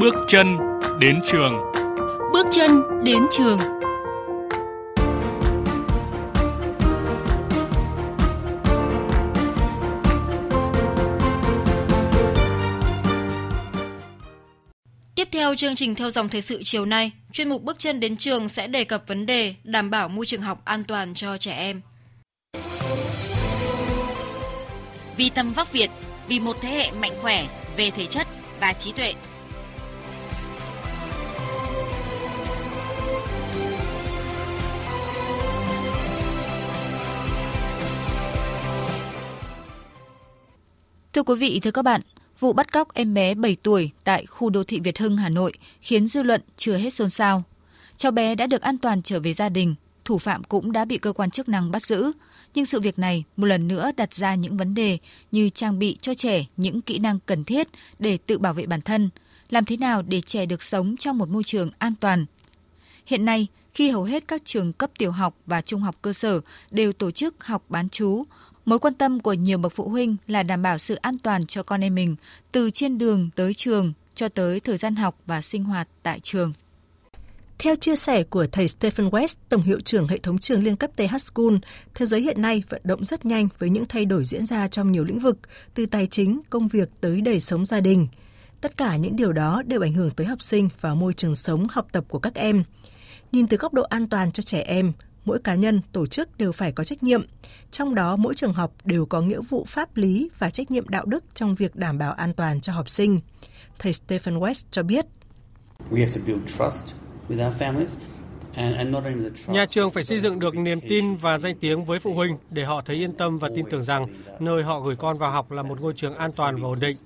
Bước chân đến trường. Bước chân đến trường. Tiếp theo chương trình theo dòng thời sự chiều nay, chuyên mục Bước chân đến trường sẽ đề cập vấn đề đảm bảo môi trường học an toàn cho trẻ em. Vì tâm vóc Việt, vì một thế hệ mạnh khỏe về thể chất và trí tuệ. Thưa quý vị, thưa các bạn, vụ bắt cóc em bé 7 tuổi tại khu đô thị Việt Hưng, Hà Nội khiến dư luận chưa hết xôn xao. Cháu bé đã được an toàn trở về gia đình, thủ phạm cũng đã bị cơ quan chức năng bắt giữ. Nhưng sự việc này một lần nữa đặt ra những vấn đề như trang bị cho trẻ những kỹ năng cần thiết để tự bảo vệ bản thân, làm thế nào để trẻ được sống trong một môi trường an toàn. Hiện nay, khi hầu hết các trường cấp tiểu học và trung học cơ sở đều tổ chức học bán chú, mối quan tâm của nhiều bậc phụ huynh là đảm bảo sự an toàn cho con em mình từ trên đường tới trường cho tới thời gian học và sinh hoạt tại trường. Theo chia sẻ của thầy Stephen West, Tổng hiệu trưởng hệ thống trường liên cấp TH School, thế giới hiện nay vận động rất nhanh với những thay đổi diễn ra trong nhiều lĩnh vực, từ tài chính, công việc tới đời sống gia đình. Tất cả những điều đó đều ảnh hưởng tới học sinh và môi trường sống học tập của các em. Nhìn từ góc độ an toàn cho trẻ em, mỗi cá nhân, tổ chức đều phải có trách nhiệm. Trong đó, mỗi trường học đều có nghĩa vụ pháp lý và trách nhiệm đạo đức trong việc đảm bảo an toàn cho học sinh. Thầy Stephen West cho biết. We have to build trust Nhà trường phải xây dựng được niềm tin và danh tiếng với phụ huynh để họ thấy yên tâm và tin tưởng rằng nơi họ gửi con vào học là một ngôi trường an toàn và ổn định.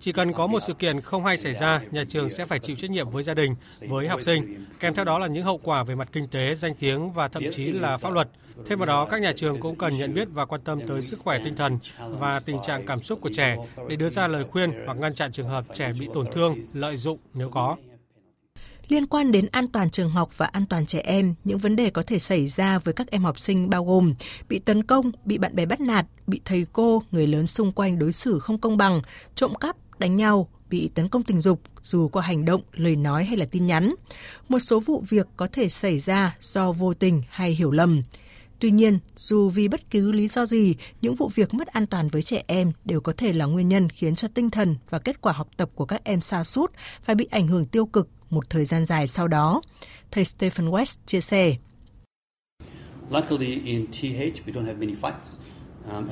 Chỉ cần có một sự kiện không hay xảy ra, nhà trường sẽ phải chịu trách nhiệm với gia đình, với học sinh, kèm theo đó là những hậu quả về mặt kinh tế, danh tiếng và thậm chí là pháp luật. Thêm vào đó, các nhà trường cũng cần nhận biết và quan tâm tới sức khỏe tinh thần và tình trạng cảm xúc của trẻ để đưa ra lời khuyên hoặc ngăn chặn trường hợp trẻ bị tổn thương, lợi dụng nếu có. Liên quan đến an toàn trường học và an toàn trẻ em, những vấn đề có thể xảy ra với các em học sinh bao gồm bị tấn công, bị bạn bè bắt nạt, bị thầy cô, người lớn xung quanh đối xử không công bằng, trộm cắp, đánh nhau, bị tấn công tình dục dù qua hành động, lời nói hay là tin nhắn. Một số vụ việc có thể xảy ra do vô tình hay hiểu lầm. Tuy nhiên, dù vì bất cứ lý do gì, những vụ việc mất an toàn với trẻ em đều có thể là nguyên nhân khiến cho tinh thần và kết quả học tập của các em sa sút và bị ảnh hưởng tiêu cực một thời gian dài sau đó. Thầy Stephen West chia sẻ. Luckily in TH we don't have many fights. Um,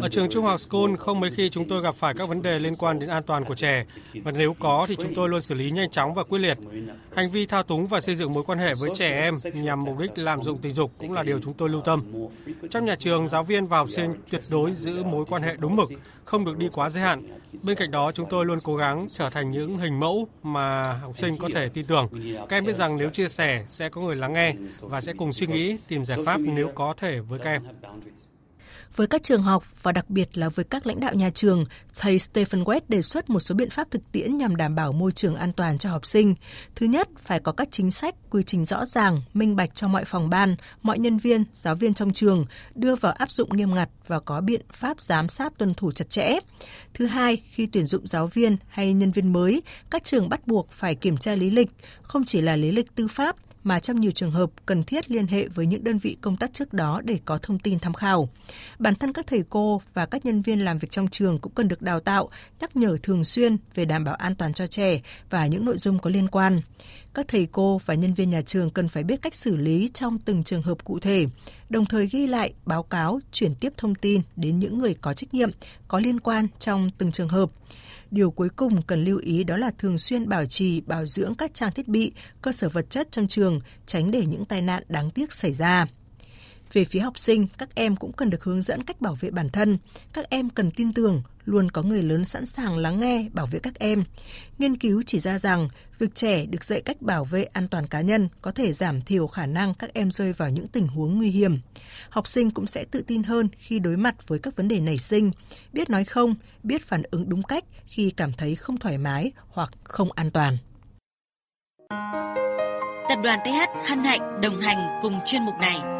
Ở trường trung học School không mấy khi chúng tôi gặp phải các vấn đề liên quan đến an toàn của trẻ và nếu có thì chúng tôi luôn xử lý nhanh chóng và quyết liệt. Hành vi thao túng và xây dựng mối quan hệ với trẻ em nhằm mục đích lạm dụng tình dục cũng là điều chúng tôi lưu tâm. Trong nhà trường, giáo viên và học sinh tuyệt đối giữ mối quan hệ đúng mực, không được đi quá giới hạn. Bên cạnh đó, chúng tôi luôn cố gắng trở thành những hình mẫu mà học sinh có thể tin tưởng. Các em biết rằng nếu chia sẻ sẽ có người lắng nghe và sẽ cùng suy nghĩ tìm giải pháp nếu có thể với các em. Với các trường học và đặc biệt là với các lãnh đạo nhà trường, thầy Stephen West đề xuất một số biện pháp thực tiễn nhằm đảm bảo môi trường an toàn cho học sinh. Thứ nhất, phải có các chính sách, quy trình rõ ràng, minh bạch cho mọi phòng ban, mọi nhân viên, giáo viên trong trường, đưa vào áp dụng nghiêm ngặt và có biện pháp giám sát tuân thủ chặt chẽ. Thứ hai, khi tuyển dụng giáo viên hay nhân viên mới, các trường bắt buộc phải kiểm tra lý lịch, không chỉ là lý lịch tư pháp mà trong nhiều trường hợp cần thiết liên hệ với những đơn vị công tác trước đó để có thông tin tham khảo. Bản thân các thầy cô và các nhân viên làm việc trong trường cũng cần được đào tạo, nhắc nhở thường xuyên về đảm bảo an toàn cho trẻ và những nội dung có liên quan. Các thầy cô và nhân viên nhà trường cần phải biết cách xử lý trong từng trường hợp cụ thể, đồng thời ghi lại, báo cáo, chuyển tiếp thông tin đến những người có trách nhiệm, có liên quan trong từng trường hợp. Điều cuối cùng cần lưu ý đó là thường xuyên bảo trì, bảo dưỡng các trang thiết bị, cơ sở vật chất trong trường, tránh để những tai nạn đáng tiếc xảy ra. Về phía học sinh, các em cũng cần được hướng dẫn cách bảo vệ bản thân. Các em cần tin tưởng luôn có người lớn sẵn sàng lắng nghe, bảo vệ các em. Nghiên cứu chỉ ra rằng việc trẻ được dạy cách bảo vệ an toàn cá nhân có thể giảm thiểu khả năng các em rơi vào những tình huống nguy hiểm. Học sinh cũng sẽ tự tin hơn khi đối mặt với các vấn đề nảy sinh, biết nói không, biết phản ứng đúng cách khi cảm thấy không thoải mái hoặc không an toàn. Tập đoàn TH hân hạnh đồng hành cùng chuyên mục này.